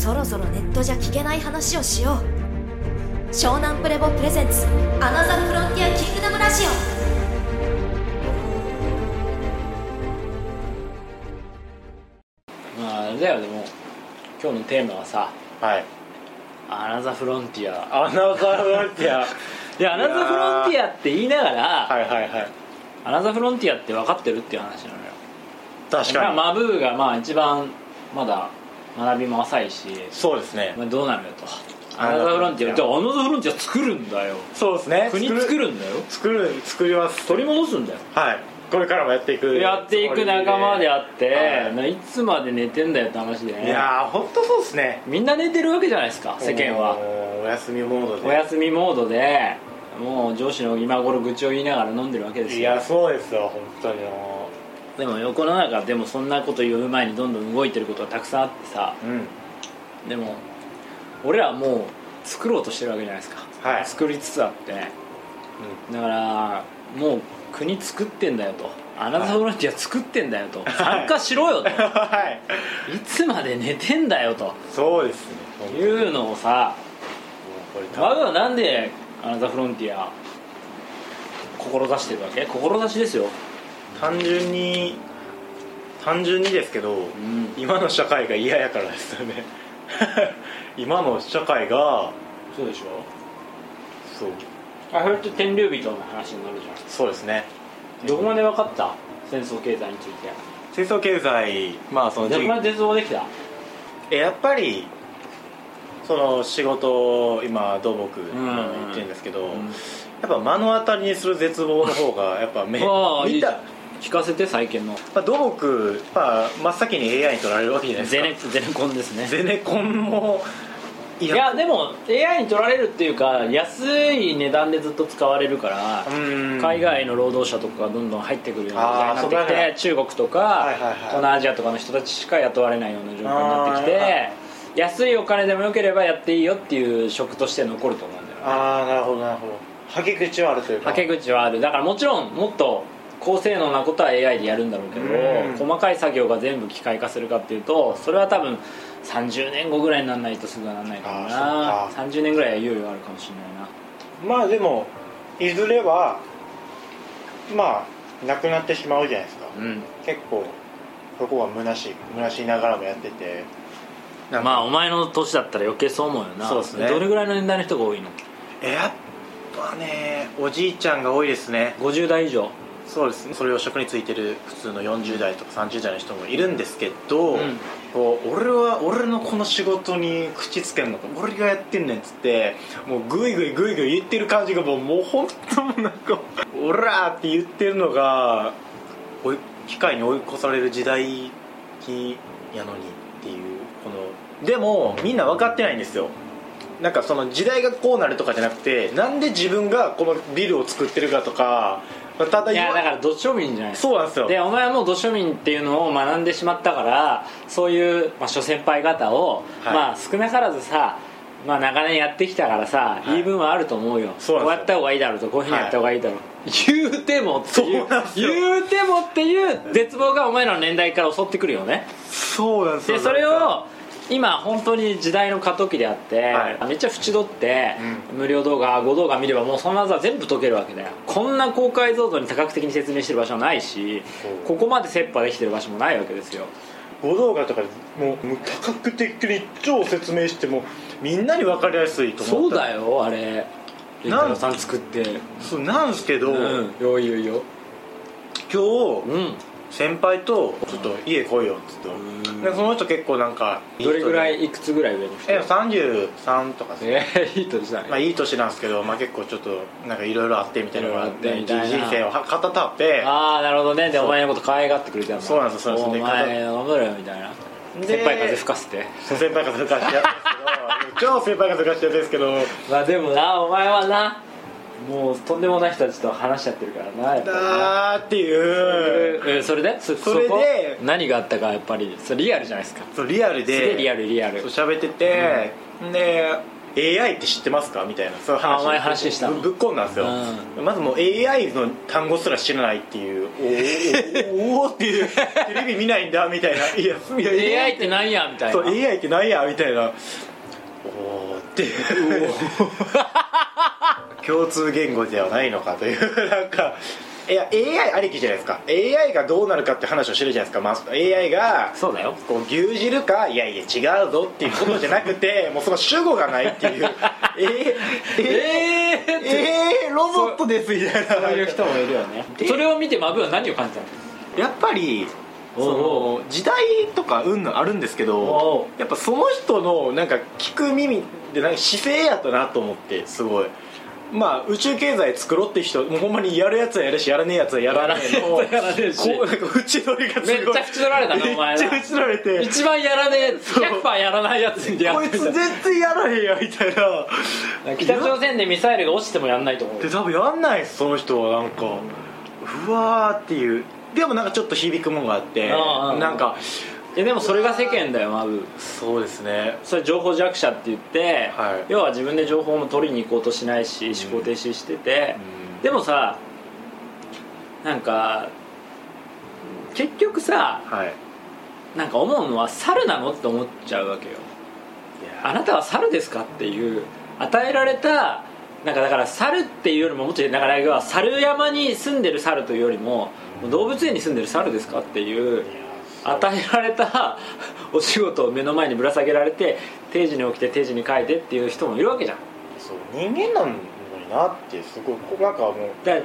そろそろネットじゃ聞けない話をしよう。湘南プレボプレゼンツアナザーフロンティアキングダムラジまああれだよでも今日のテーマはさはい。アナザーフロンティア。アナザーフロンティア。いやアナザーフロンティアって言いながら、はいはいはい。アナザーフロンティアって分かってるっていう話なのよ。確かに、まあマブーがまあ一番まだ学びも浅いし、そうですね。まあ、どうなるよと。アナザーフロンティアじゃあアナザーフロンティア作るんだよ。そうですね。国作るんだよ。作る作ります。取り戻すんだよ。はい。これからもやっていくやっていく仲間であって、はい。ないつまで寝てんだよって話で。ねいやー本当そうですね。みんな寝てるわけじゃないですか世間は。お休みモードで。お休みモードでもう上司の今頃愚痴を言いながら飲んでるわけですよ。いやそうですよ本当にもでも横の中でもそんなこと言う前にどんどん動いてることがたくさんあってさううん。でも俺らはもう作ろうとしてるわけじゃないですか、はい。作りつつあって。だからもう国作ってんだよと。アナザーフロンティア作ってんだよと、参加しろよと。はい。いつまで寝てんだよと。そうですね。いうのをさうこれ多マ分グはなんでアナザーフロンティア志してるわけ？志ですよ単純に単純にですけど、ん。今の社会が嫌やからですよね。今の社会がそうでしょ。そう。あそれって天竜人の話になるじゃそうですね。んどこまで分かった？戦争経済について。戦争経済まあそのどこまで絶望できた。えやっぱりその仕事を今土木うん。うん言ってるんですけど、ん。やっぱ目の当たりにする絶望の方がやっぱ目見た聞かせて再建の。まあ、土木、まあ、真っ先に AI に取られるわけじゃないですか。ゼネゼネコンですね。ゼネコンもいいやでも AI に取られるっていうか安い値段でずっと使われるからうん。海外の労働者とかがどんどん入ってくるような時代になってきてね中国とか、東南アジアとかの人たちしか雇われないような状況になってきあて安いお金でもよければやっていいよっていう職として残ると思うんだよね。ああなるほどなるほど。はけ口はあるというか。はけ口はある。だからもちろんもっと高性能なことは AI でやるんだろうけどうん。細かい作業が全部機械化するかっていうとそれは多分30年後ぐらいにならないとすぐはならないかもあなーそっ30年ぐらいは猶予あるかもしれないな。まあでもいずれはまあなくなってしまうじゃないですか。うん。結構そこは虚しい虚しいながらもやってて。まあお前の年だったら余計そう思うよな。そうですね。どれぐらいの年代の人が多いの？えやっぱねおじいちゃんが多いですね。50代以上そうですねそれを職についてる普通の40代とか30代の人もいるんですけど、うんこう俺は俺のこの仕事に口つけんのか俺がやってんねんっつってもうグイグイグイグイ言ってる感じがもうもう本当もうなんか「オラ!」って言ってるのが機械に追い越される時代やのにっていうこのでもみんな分かってないんですよなんかその時代がこうなるとかじゃなくてなんで自分がこのビルを作ってるかとかただいやだから土庶民じゃない？そうなんですよ。でお前はもう土庶民っていうのを学んでしまったからそういう、まあ、諸先輩方を、はい。まあ少なからずさまあ長年やってきたからさ、はい。言い分はあると思うよ。そうこうやった方がいいだろうとこういうふうにやった方がいいだろう、言うてもっていう。言うてもっていう絶望がお前らの年代から襲ってくるよね。そうなんですよ。でそれを今本当に時代の過渡期であって、はい。めっちゃ縁取って、無料動画5動画見ればもうその謎は全部解けるわけだよ。こんな高解像度に多角的に説明してる場所はないしここまで切羽できてる場所もないわけですよ。5動画とかでもう多角的に超説明してもみんなに分かりやすいと思そうだよあれ。レンタルさん作って。そうなんすけど、うん。よいよいよ。今日うん先輩と「ちょっと家来いよ」っつって。ん。でその人結構なんかどれぐらいいいくつぐらい上の人？え33とかです。ねえー、いい年だねまあいい年なんですけど、まあ、結構ちょっとなんかいろいろあってみたいなのがあって人生をは語ったって。ああなるほどね。でお前のこと可愛がってくれてたそうなんですそうなんですお前頑張れよみたいな。で先輩風吹かせて。先輩風吹かしてやつですけど 超先輩風吹かしてやつですけど。まあでもなお前はなもうとんでもない人たちと話しちゃってるからなやっぱりな。だーっていう。えそれで？そそれでこ？何があったかやっぱりそれリアルじゃないですか。そうリアルで。すげえリアルリアル。そう喋ってて、で AI って知ってますかみたいなそういう話話したの。ぶぶっこんだんですよ、まずもう AI の単語すら知らないっていう。おーおーおーっていう。テレビ見ないんだみたいな。いやいや AI って何やみたいな。そう AI って何やみたいな。おーっていう。共通言語ではないのかというなんかいや AI ありきじゃないですか。AI がどうなるかって話をしてるじゃないですか、まあ、AI がそうだよ。こう牛耳るかいやいや違うぞっていうことじゃなくて もうその主語がないっていう。えー、えー、えーえー、ロボットですみたいな。そういう人もいるよね。それを見てマブは何を感じたの？やっぱりその時代とかうんあるんですけおどう。やっぱその人のなんか聞く耳でなんか姿勢やったなと思ってすごい。まあ宇宙経済作ろうって人もうほんまにやるやつはやるしやらねえやつはやらねえの。やらねえし。こうなんか縁取りがすごい。めっちゃ縁取られたなお前なめっちゃ縁取られて。一番やらねえ100%やらないやつに出こ会ってみたいつ絶対やらへんやみたいな。北朝鮮でミサイルが落ちてもやんないと思う。で多分やんないその人はなんか。うわーっていうでもなんかちょっと響くもんがあってなんかいやでもそれが世間だよマブ。そうですね。それ情報弱者って言って、はい。要は自分で情報も取りに行こうとしないし思考停止してて、うん。でもさなんか結局さはい。なんか思うのは猿なのって思っちゃうわけよ。あなたは猿ですかっていう与えられたなんかだから猿っていうよりももっとだから要は猿山に住んでる猿というよりも動物園に住んでる猿ですかっていう与えられた お仕事を目の前にぶら下げられて定時に起きて定時に帰ってっていう人もいるわけじゃん。そう人間なのになってすごいなんかもうだ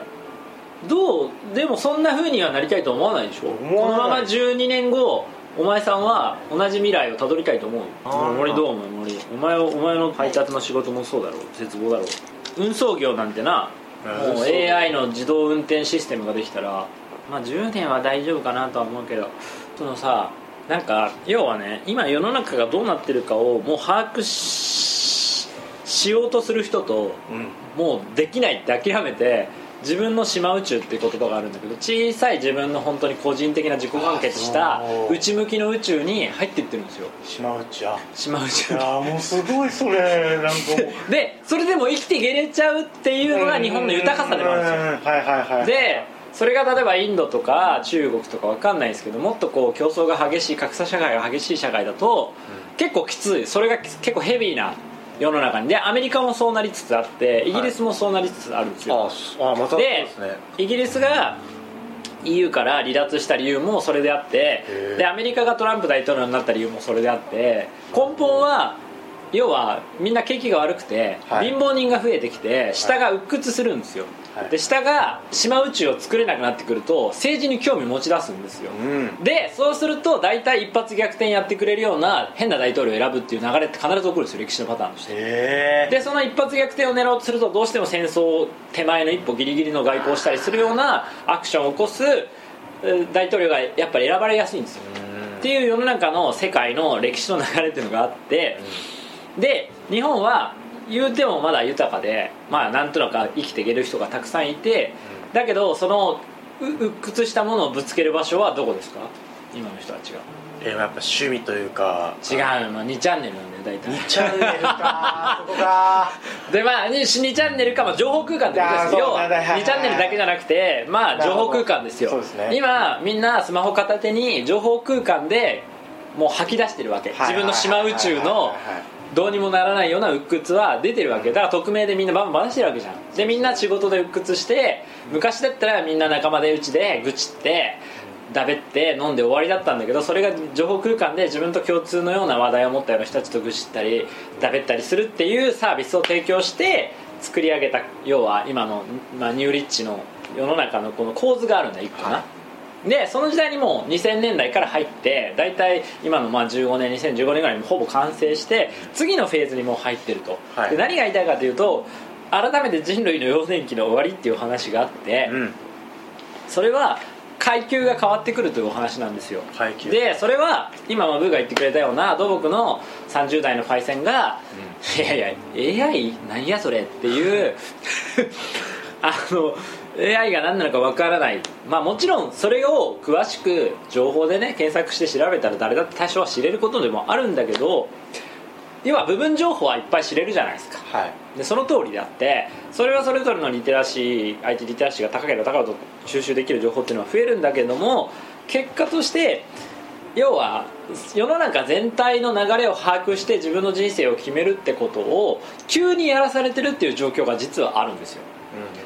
どうでもそんな風にはなりたいと思わないでしょ？このまま12年後お前さんは同じ未来をたどりたいと思う。森どう思う？森。お前お前の配達の仕事もそうだろう。絶望だろう運送業なんてなもう AI の自動運転システムができたらまあ10年は大丈夫かなとは思うけどそのさなんか要はね今世の中がどうなってるかをもう把握ししようとする人とうん。もうできないって諦めて自分の島宇宙っていう言葉があるんだけど小さい自分の本当に個人的な自己完結した内向きの宇宙に入っていってるんですよ。島内あ島宇宙。いやーもうすごいそれなんか でそれでも生きていけれちゃうっていうのが日本の豊かさでもあるんですよ。うん。はいはいはいでそれが例えばインドとか中国とかわかんないですけどもっとこう競争が激しい格差社会が激しい社会だと、結構きつい。それが結構ヘビーな世の中に。でアメリカもそうなりつつあってイギリスもそうなりつつあるんですよ、あそあまたでね。イギリスが EU から離脱した理由もそれであってでアメリカがトランプ大統領になった理由もそれであって根本は要はみんな景気が悪くて、はい。貧乏人が増えてきて下が鬱屈するんですよ、はい。で下が島宇宙を作れなくなってくると政治に興味持ち出すんですよ、うん。でそうすると大体一発逆転やってくれるような変な大統領を選ぶっていう流れって必ず起こるんですよ歴史のパターンとして。でその一発逆転を狙おうとするとどうしても戦争手前の一歩ギリギリの外交をしたりするようなアクションを起こすえー大統領がやっぱり選ばれやすいんですよ。っていう世の中の世界の歴史の流れっていうのがあってで日本は言うてもまだ豊かでまあなんとなく生きていける人がたくさんいてだけどそのう鬱屈したものをぶつける場所はどこですか？今の人たちがえやっぱ趣味というか。違う、まあ、2チャンネルなんだよ大体。2チャンネルか そこか。でまあ 2, 2チャンネルか、まあ、情報空間ってことですあーそう要ははいはいはい。2チャンネルだけじゃなくてまあ情報空間ですよ。ね。今みんなスマホ片手に情報空間でもう吐き出してるわけ。自分の島宇宙のどうにもならないような鬱屈は出てるわけだから匿名でみんなバンバンしてるわけじゃん。でみんな仕事で鬱屈して昔だったらみんな仲間でうちで愚痴ってだべって飲んで終わりだったんだけどそれが情報空間で自分と共通のような話題を持ったような人たちと愚痴ったりだべったりするっていうサービスを提供して作り上げた要は今の、まあ、ニューリッチの世の中のこの構図があるんだ一個な、でその時代にもう2000年代から入って大体今のまあ15年2015年ぐらいにもほぼ完成して次のフェーズにもう入ってると、はい。で何が言いたいかというと改めて人類の幼年期の終わりっていう話があって、うん。それは階級が変わってくるというお話なんですよ。階級。でそれは今マブーが言ってくれたような土木の30代のパイセンが「いやいや AI 何やそれ」っていう あの AI が何なのかわからない。まあもちろんそれを詳しく情報でね検索して調べたら誰だって多少は知れることでもあるんだけど要は部分情報はいっぱい知れるじゃないですか。はい。でその通りであってそれはそれぞれのリテラシー IT リテラシーが高ければ高いほど収集できる情報っていうのは増えるんだけども結果として要は世の中全体の流れを把握して自分の人生を決めるってことを急にやらされてるっていう状況が実はあるんですよ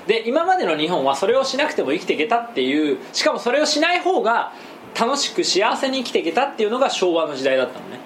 で今までの日本はそれをしなくても生きていけたっていうしかもそれをしない方が楽しく幸せに生きていけたっていうのが昭和の時代だったのね。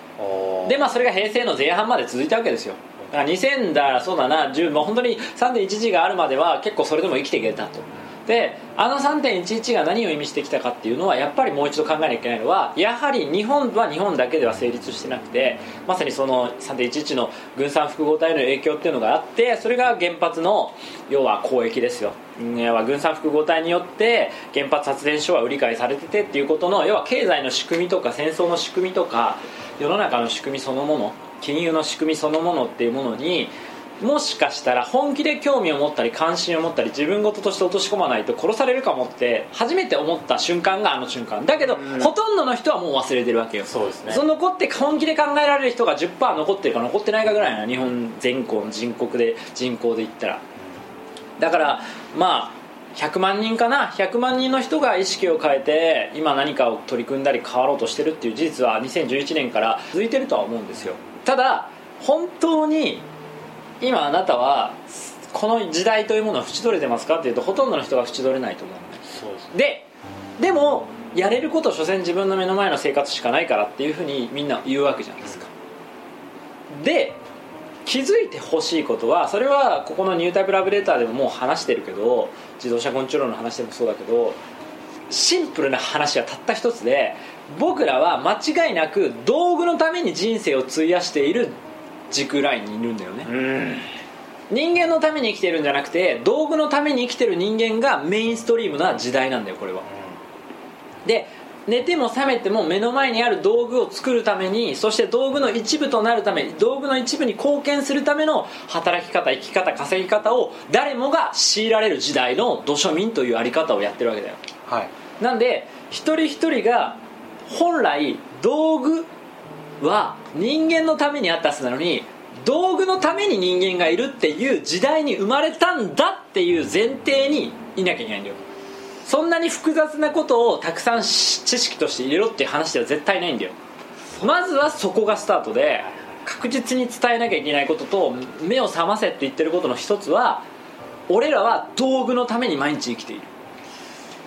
でまあそれが平成の前半まで続いたわけですよ。だから2000だそうだな10もう本当に3.11があるまでは結構それでも生きていけたとであの3.11が何を意味してきたかっていうのはやっぱりもう一度考えなきゃいけないのはやはり日本は日本だけでは成立してなくてまさにその3.11の軍産複合体の影響っていうのがあってそれが原発の要は交易ですよ。要は軍産複合体によって原発発電所は売り買いされててっていうことの要は経済の仕組みとか戦争の仕組みとか世の中の仕組みそのもの金融の仕組みそのものっていうものにもしかしたら本気で興味を持ったり関心を持ったり自分事として落とし込まないと殺されるかもって初めて思った瞬間があの瞬間。だけど、うん。ほとんどの人はもう忘れてるわけよ。そうですね。その残って本気で考えられる人が10%残ってるか残ってないかぐらいな日本全国の人口で人口で言ったら。だからまあ100万人かな？100万人の人が意識を変えて今何かを取り組んだり変わろうとしてるっていう事実は2011年から続いてるとは思うんですよ。ただ本当に今あなたはこの時代というものを縁取れてますかっていうとほとんどの人が縁取れないと思うんですそうですね。ででもやれること所詮自分の目の前の生活しかないからっていうふうにみんな言うわけじゃないですか。で気づいてほしいことはそれはここのニュータイプラブレターでももう話してるけど自動車コントロールの話でもそうだけどシンプルな話はたった一つで僕らは間違いなく道具のために人生を費やしている軸ラインにいるんだよね。うん。人間のために生きてるんじゃなくて道具のために生きてる人間がメインストリームな時代なんだよこれは。で寝ても覚めても目の前にある道具を作るためにそして道具の一部となるため道具の一部に貢献するための働き方生き方稼ぎ方を誰もが強いられる時代の土庶民というあり方をやってるわけだよ。はい。なんで一人一人が本来道具は人間のためにあったはずなのに道具のために人間がいるっていう時代に生まれたんだっていう前提にいなきゃいけないんだよ。そんなに複雑なことをたくさん知識として入れろっていう話では絶対ないんだよ。まずはそこがスタートで確実に伝えなきゃいけないことと目を覚ませって言ってることの一つは俺らは道具のために毎日生きている。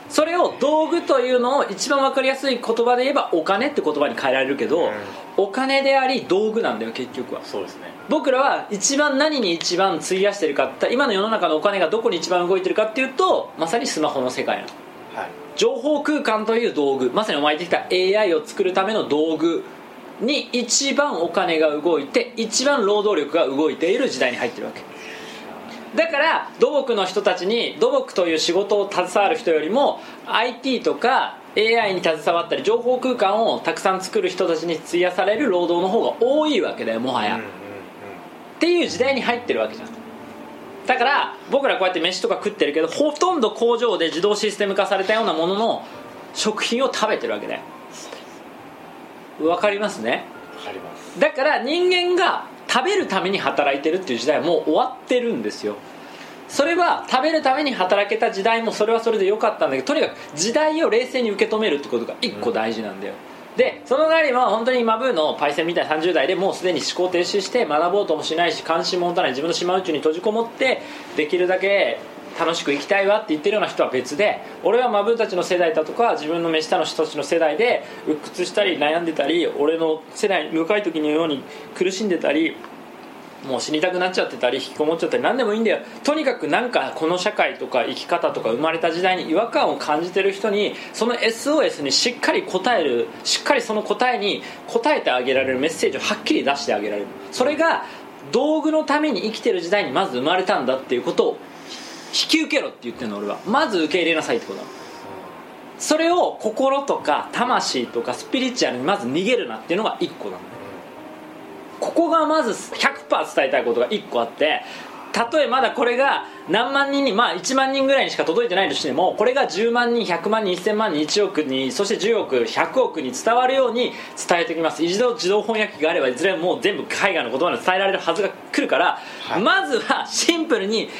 それを道具というのを一番分かりやすい言葉で言えばお金って言葉に変えられるけど、うん。お金であり道具なんだよ結局は。そうですね。僕らは一番何に一番費やしてるかって今の世の中のお金がどこに一番動いてるかっていうとまさにスマホの世界なの。はい。情報空間という道具まさにお前言ってきた AI を作るための道具に一番お金が動いて一番労働力が動いている時代に入ってるわけだから土木の人たちに土木という仕事を携わる人よりも IT とか AI に携わったり情報空間をたくさん作る人たちに費やされる労働の方が多いわけだよもはや、っていう時代に入ってるわけじゃん。だから僕らこうやって飯とか食ってるけどほとんど工場で自動システム化されたようなものの食品を食べてるわけだよ。わかりますね？わかります。だから人間が食べるために働いてるっていう時代はもう終わってるんですよ。それは食べるために働けた時代もそれはそれで良かったんだけどとにかく時代を冷静に受け止めるってことが一個大事なんだよ、でその代わりは本当にマブーのパイセンみたいな30代でもうすでに思考停止して学ぼうともしないし関心も持たない自分の島宇宙に閉じこもってできるだけ楽しく生きたいわって言ってるような人は別で俺はマブーたちの世代だとか自分の目下の人たちの世代で鬱屈したり悩んでたり俺の世代若い時のように苦しんでたりもう死にたくなっちゃってたり引きこもっちゃったり何でもいいんだよ。とにかくなんかこの社会とか生き方とか生まれた時代に違和感を感じてる人にその SOS にしっかり答えるしっかりその答えに答えてあげられるメッセージをはっきり出してあげられる。それが道具のために生きてる時代にまず生まれたんだっていうことを引き受けろって言ってるの俺は。まず受け入れなさいってことなの。それを心とか魂とかスピリチュアルにまず逃げるなっていうのが一個なのここがまず100%伝えたいことが1個あってたとえまだこれが何万人にまあ1万人ぐらいにしか届いてないとしてもこれが10万人100万人1000万人1億にそして10億100億に伝わるように伝えておきます。一度自動翻訳機があればいずれもう全部海外の言葉で伝えられるはずが来るから、はい。まずはシンプルに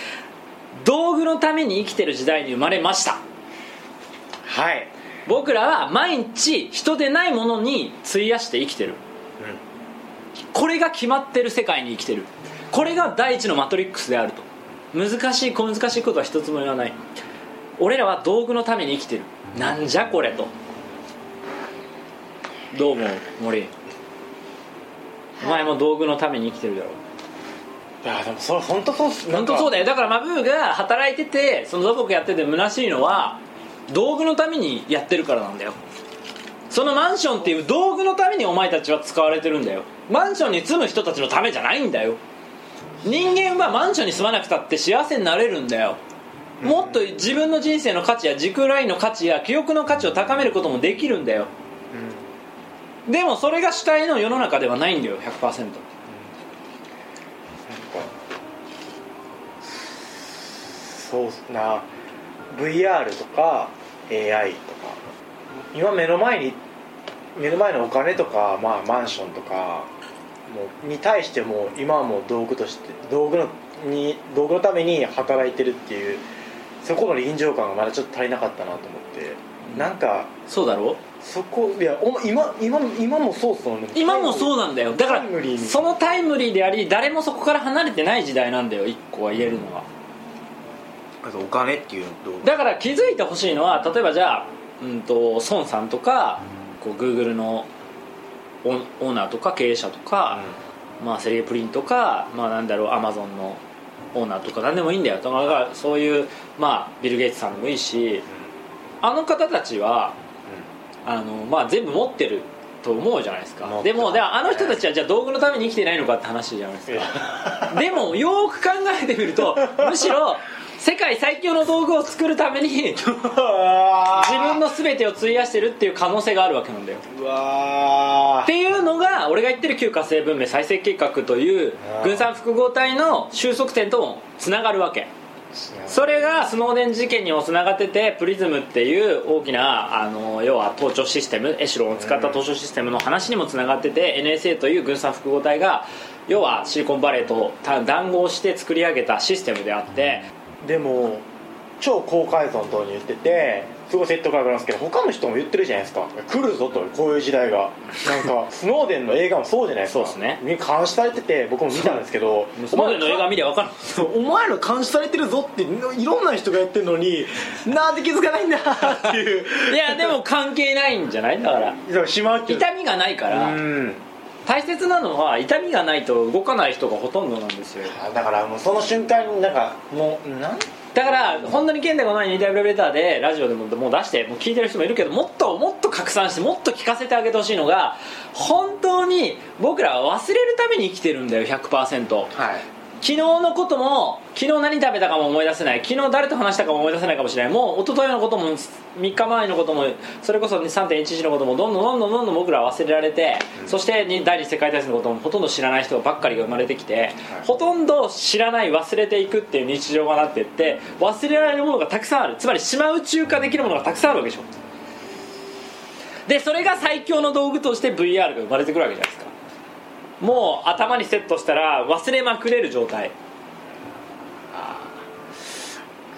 道具のために生きてる時代に生まれました。はい。僕らは毎日人でないものに費やして生きてる。これが決まってる世界に生きてる。これが第一のマトリックスであると。難しい小難しいことは一つも言わない。俺らは道具のために生きてる。なんじゃこれと。どう思う森？お前も道具のために生きてるだろいやでもそれ本当そうっす。本当そうだよ。よだからマブーが働いててその土木やってて虚しいのは道具のためにやってるからなんだよ。そのマンションっていう道具のためにお前たちは使われてるんだよ。マンションに住む人たちのためじゃないんだよ。人間はマンションに住まなくたって幸せになれるんだよ。もっと自分の人生の価値や時空ラインの価値や記憶の価値を高めることもできるんだよ。でもそれが主体の世の中ではないんだよ100%そうな VR とか AI とか。今目の前に目の前のお金とか、まあ、マンションとかもうに対しても今はもう道具として道具のに道具のために働いてるっていうそこの臨場感がまだちょっと足りなかったなと思って。なんかそうだろう？そこいやお今今今もそうっすもんね。今もそうなんだよ。だからそのタイムリーであり誰もそこから離れてない時代なんだよ一個は言えるのはお金っていうのとだから気づいてほしいのは例えばじゃあ、うん、と孫さんとかこう Google のオンオーナーとか経営者とか、まあ、セリエプリンとか、まあ、なんだろうアマゾンのオーナーとか何でもいいんだよだからそういう、まあ、ビル・ゲイツさんでもいいしあの方たちはあの、まあ、全部持ってると思うじゃないですか。でもでもあの人たちはじゃあ道具のために生きてないのかって話じゃないですか。でもよーく考えてみるとむしろ世界最強の道具を作るために 自分の全てを費やしてるっていう可能性があるわけなんだよ。うわっていうのが俺が言ってる旧火星文明再生計画という軍産複合体の収束点ともつながるわけ。それがスノーデン事件にもつながっててプリズムっていう大きなあの要は盗聴システムエシロンを使った盗聴システムの話にもつながってて NSA という軍産複合体が要はシリコンバレーと談合して作り上げたシステムであってでも超高解像度に言っててすごい説得力あるんですけど他の人も言ってるじゃないですか。来るぞとこういう時代が。なんか スノーデンの映画もそうじゃないですか。そうですね。に監視されてて僕も見たんですけどスノーデンの映画見りゃ分かる。そうお前ら監視されてるぞっていろんな人がやってるのになんで気づかないんだっていう。いやでも関係ないんじゃない？だから。だから島って痛みがないから。うん大切なのは痛みがないと動かない人がほとんどなんですよ。だからもうその瞬間になんかもうなん？だから本当に現代が前にインタビューレターでラジオでももう出してもう聞いてる人もいるけどもっともっと拡散してもっと聞かせてあげてほしいのが本当に僕らは忘れるために生きてるんだよ100%はい昨日のことも昨日何食べたかも思い出せない。昨日誰と話したかも思い出せないかもしれない。もう一昨日のことも3日前のこともそれこそ3.11のこともどんどんどんどんどんどん僕らは忘れられて、そしてに第二次世界大戦のこともほとんど知らない人ばっかりが生まれてきて、ほとんど知らない忘れていくっていう日常がなっていって忘れられるものがたくさんある。つまり島宇宙化できるものがたくさんあるわけでしょ。でそれが最強の道具として VR が生まれてくるわけじゃないですかもう頭にセットしたら忘れまくれる状態。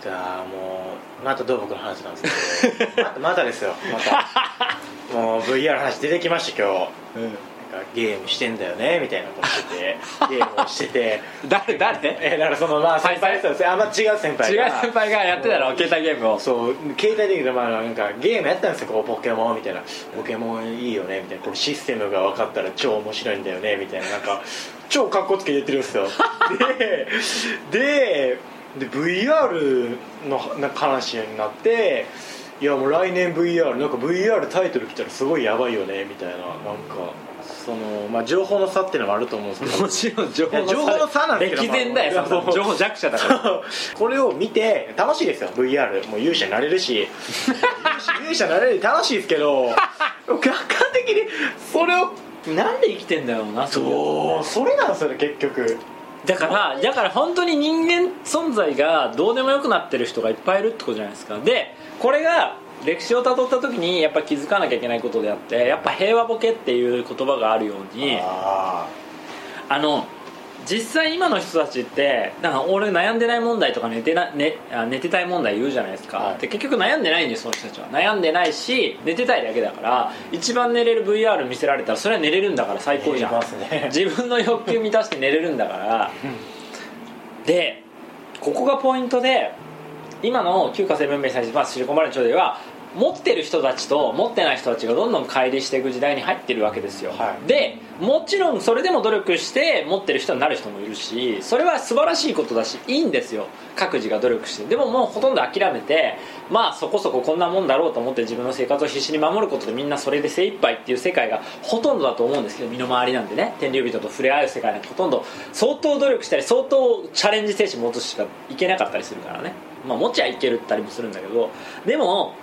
じゃあもうまた土木の話なんですけど。またですよまた。もう VR の話出てきました今日、なん。かゲームしてんだよねみたいなことしてて ゲームをしてて。誰誰？えだからそのまあ先輩ですよあんま違う先輩が。違う先輩がやってたろ携帯ゲームを。そう。携帯でまあなんかゲームやったんですよ。こうポケモンみたいな。ポケモンいいよねみたいな。これシステムが分かったら超面白いんだよねみたいな。なんか超かっこつけて言ってるんですよ。ででで VR の話になっていやもう来年 VR なんか VR タイトル来たらすごいやばいよねみたいな。なんかそのまあ情報の差っていうのもあると思うんですけど。もちろん情いや情報の差なんですけど歴然だよまあその情報弱者だから。これを見て楽しいですよ VR もう勇者になれるし。勇者になれる楽しいですけど。客観的にそれをなんで生きてんだよなそれそうそれなんですよね結局。だからだから本当に人間存在がどうでもよくなってる人がいっぱいいるってことじゃないですか。でこれが歴史をたどった時にやっぱ気づかなきゃいけないことであってやっぱ平和ボケっていう言葉があるようにああの実際今の人たちってなんか俺悩んでない問題とか寝てな、ね、あ寝てたい問題言うじゃないですか、はい。で結局悩んでないんですその人たちは。悩んでないし寝てたいだけだから一番寝れる VR 見せられたらそれは寝れるんだから最高じゃん。ね。自分の欲求満たして寝れるんだから。でここがポイントで今の旧化成文明に対して、まあ、シリコンバレーの頂では持ってる人たちと持ってない人たちがどんどん乖離していく時代に入ってるわけですよ、はい。でもちろんそれでも努力して持ってる人になる人もいるしそれは素晴らしいことだしいいんですよ。各自が努力して。でももうほとんど諦めてまあそこそここんなもんだろうと思って自分の生活を必死に守ることでみんなそれで精一杯っていう世界がほとんどだと思うんですけど身の回りなんでね。天竜人と触れ合う世界なんてほとんど相当努力したり相当チャレンジ精神持つしかいけなかったりするからねまあ持ちゃいけるったりもするんだけどでも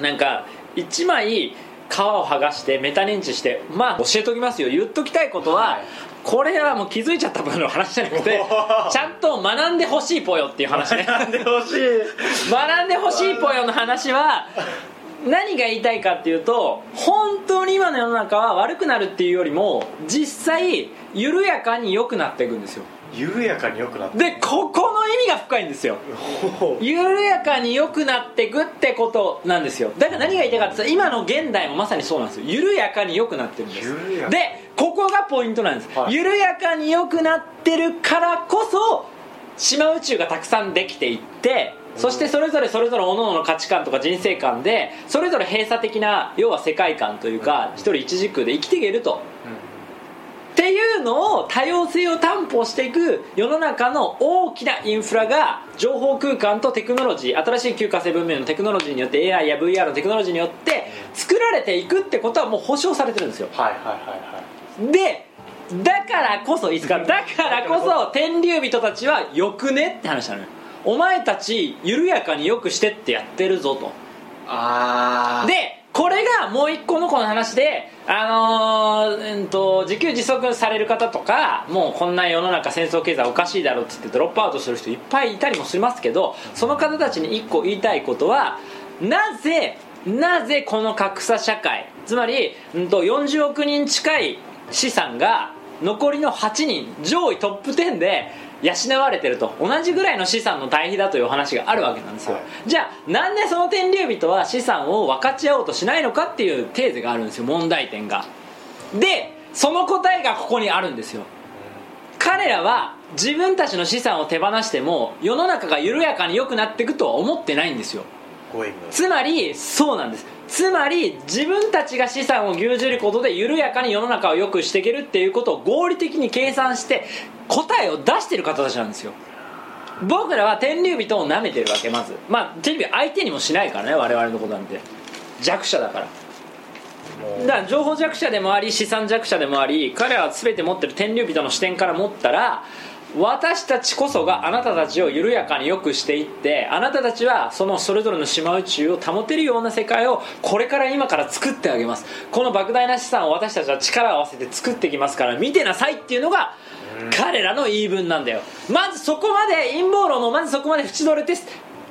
なんか1枚皮を剥がしてメタ認知してまあ教えときますよ。言っときたいことは、はい。これはもう気づいちゃった分の話じゃなくてちゃんと学んでほしいぽよっていう話ね。なんで欲しい。学んでほしいぽよの話は何が言いたいかっていうと本当に今の世の中は悪くなるっていうよりも実際緩やかに良くなっていくんですよ緩やかに良くなってでここの意味が深いんですよ。緩やかに良くなっていくってことなんですよ。だから何が言いたいかって今の現代もまさにそうなんですよ。緩やかに良くなってるんです。でここがポイントなんです、はい。緩やかに良くなってるからこそ島宇宙がたくさんできていってそしてそれぞれそれぞれ各々の価値観とか人生観でそれぞれ閉鎖的な要は世界観というか一人一軸で生きていけるとっていうのを多様性を担保していく世の中の大きなインフラが情報空間とテクノロジー新しい旧化成文明のテクノロジーによって AI や VR のテクノロジーによって作られていくってことはもう保証されてるんですよ。はいはいはいはい。でだからこそいいですか？だからこそ天竜人たちはよくねって話なのよ。お前たち緩やかによくしてってやってるぞと。あでこれがもう一個のこの話であのーうんと自給自足される方とかもうこんな世の中戦争経済おかしいだろっつってドロップアウトする人いっぱいいたりもしますけどその方たちに一個言いたいことはなぜなぜこの格差社会つまり、うん、と40億人近い資産が残りの8人上位トップ10で養われてると。同じぐらいの資産の対比だというお話があるわけなんですよ、はい。じゃあなんでその天竜人は資産を分かち合おうとしないのかっていうテーゼがあるんですよ。問題点が。でその答えがここにあるんですよ。彼らは自分たちの資産を手放しても世の中が緩やかに良くなっていくとは思ってないんですよ。つまりそうなんですつまり自分たちが資産を牛耳ることで緩やかに世の中を良くしていけるっていうことを合理的に計算して答えを出してる方たちなんですよ。僕らは天竜人を舐めてるわけまず。まあ天竜人相手にもしないからね我々のことなんて。弱者だから。だから情報弱者でもあり資産弱者でもあり彼らは全て持ってる天竜人の視点から持ったら私たちこそがあなたたちを緩やかに良くしていってあなたたちはそのそれぞれの島宇宙を保てるような世界をこれから今から作ってあげます。この莫大な資産を私たちは力を合わせて作っていきますから見てなさいっていうのが彼らの言い分なんだよ。まずそこまで陰謀論のまずそこまで縁取れて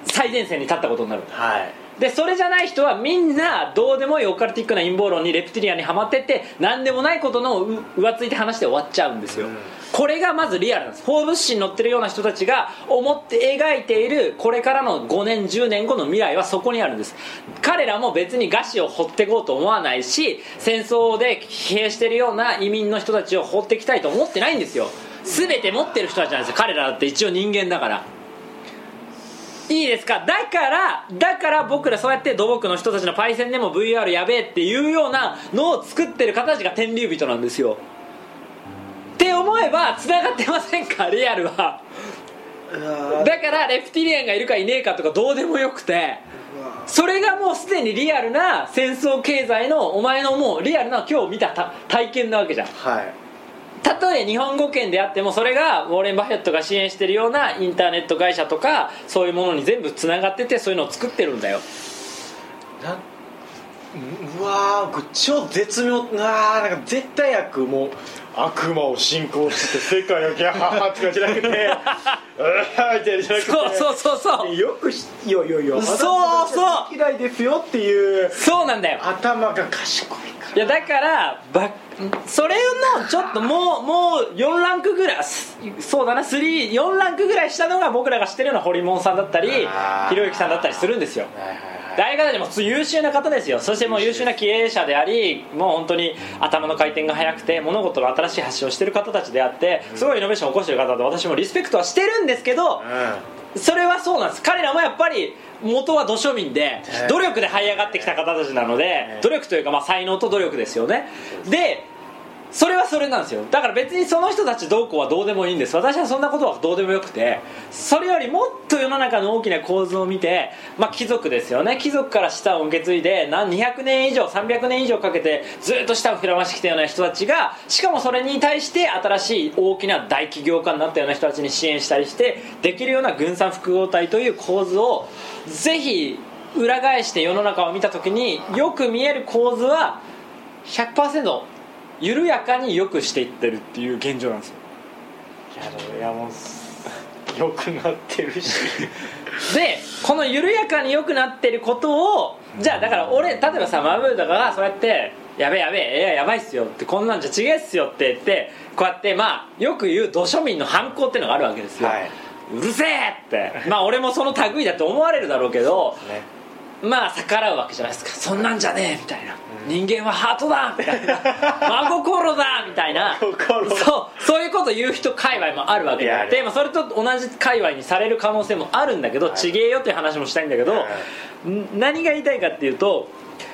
最前線に立ったことになる。はいでそれじゃない人はみんなどうでもいいオカルティックな陰謀論にレプティリアンにはまってって何でもないことのう浮ついて話で終わっちゃうんですよ、うん。これがまずリアルなんです。フォーブス誌に載ってるような人たちが思って描いているこれからの5年10年後の未来はそこにあるんです。彼らも別に餓死を掘っていこうと思わないし戦争で疲弊してるような移民の人たちを掘っていきたいと思ってないんですよ。全て持ってる人たちなんですよ。彼らだって一応人間だからいいですか？だからだから僕らそうやって土木の人たちのパイセンでも VR やべえっていうようなのを作ってる方たちが天竜人なんですよ。って思えば繋がってませんか？リアルは。だからレプティリアンがいるかいねえかとかどうでもよくて。それがもうすでにリアルな戦争経済のお前のもうリアルな今日見たた体験なわけじゃん。はいたとえ日本語圏であってもそれがウォーレン・バフェットが支援してるようなインターネット会社とかそういうものに全部つながっててそういうのを作ってるんだよ。なうわー超絶妙なーなんか絶対悪もう悪魔を信仰して世界をギャーとかじゃなくて うわーみたいなじゃなくてそうそうそうそう。よくしいやいやいやそう。そう嫌いですよっていうそうなんだよ。頭が賢いから。いやだからばそれのちょっともうもう4ランクぐらいすそうだな34ランクぐらい下のが僕らが知ってるような堀門さんだったりひろゆきさんだったりするんですよ。はいはいはい大学でも優秀な方ですよ。そしてもう優秀な経営者でありもう本当に頭の回転が速くて物事の新しい発信をしてる方たちであってすごいイノベーションを起こしてる方で私もリスペクトはしてるんですけどそれはそうなんです。彼らもやっぱり元は土庶民でえ努力で這い上がってきた方たちなのでえ努力というかまあ才能と努力ですよね。でそれはそれなんですよ。だから別にその人たちどうこうはどうでもいいんです。私はそんなことはどうでもよくて。それよりもっと世の中の大きな構図を見て、まあ、貴族ですよね。貴族から舌を受け継いで何200年以上300年以上かけてずっと舌を膨らましてきたような人たちがしかもそれに対して新しい大きな大起業家になったような人たちに支援したりしてできるような軍産複合体という構図をぜひ裏返して世の中を見た時によく見える構図は100%緩やかに良くしていってるっていう現状なんですよ。いやでもいやもう良くなってるし。でこの緩やかに良くなってることをじゃあだから俺例えばさマブーとかがそうやって「やべえやべえいややばいっすよ」ってこんなんじゃ違えっすよって言ってこうやってまあよく言う土庶民の反抗っていうのがあるわけですよ、はい。うるせえって。まあ俺もその類だと思われるだろうけどね。まあ逆らうわけじゃないですか。そんなんじゃねえみたいな、人間はハートだみたいな。真心だみたいな。そうそういうこと言う人界隈もあるわけで。まあ、それと同じ界隈にされる可能性もあるんだけど、ちげえよっていう話もしたいんだけど、ん何が言いたいかっていうと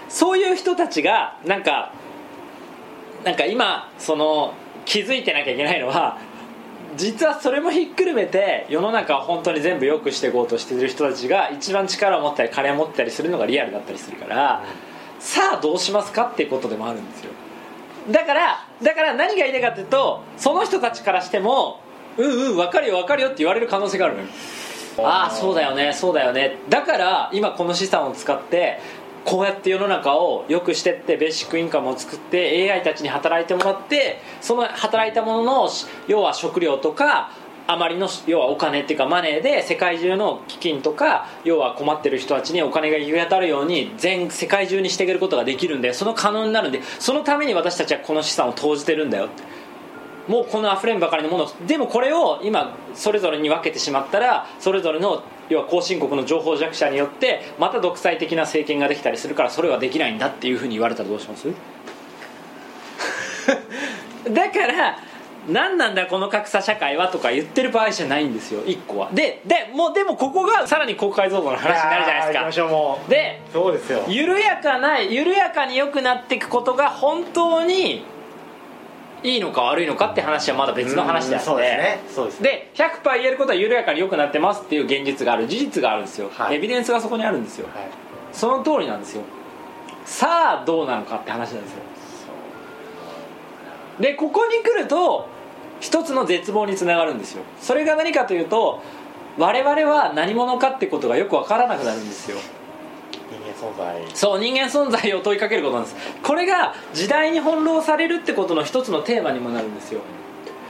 そういう人たちがなんかなんか今その気づいてなきゃいけないのは実はそれもひっくるめて世の中を本当に全部良くしていこうとしてる人たちが一番力を持ったり金を持ったりするのがリアルだったりするから、さあどうしますかっていうことでもあるんですよ。だからだから何が言いたいかっていうとその人たちからしてもうんうん分かるよ分かるよって言われる可能性があるのよ。ああそうだよねそうだよね。だから今この資産を使ってこうやって世の中を良くしてってベーシックインカムを作って AI たちに働いてもらってその働いたものの要は食料とかあまりの要はお金っていうかマネーで世界中の基金とか要は困ってる人たちにお金が行き渡るように全世界中にしていけることができるんでその可能になるんでそのために私たちはこの資産を投じてるんだよ。もうこの溢れんばかりのもの。でもこれを今それぞれに分けてしまったらそれぞれの要は後進国の情報弱者によってまた独裁的な政権ができたりするからそれはできないんだっていうふうに言われたらどうします？だから何なんだこの格差社会はとか言ってる場合じゃないんですよ1個は。ででもうでもここがさらに国解像度の話になるじゃないですか。でそうですよ緩やかな緩やかに良くなっていくことが本当にいいのか悪いのかって話はまだ別の話であってそうですねそうですで100%言えることは緩やかに良くなってますっていう現実がある事実があるんですよ、はいエビデンスがそこにあるんですよはいその通りなんですよさあどうなのかって話なんですよでここに来ると一つの絶望につながるんですよ。それが何かというと我々は何者かってことがよく分からなくなるんですよ。人間存在。そう人間存在を問いかけることなんです。これが時代に翻弄されるってことの一つのテーマにもなるんですよ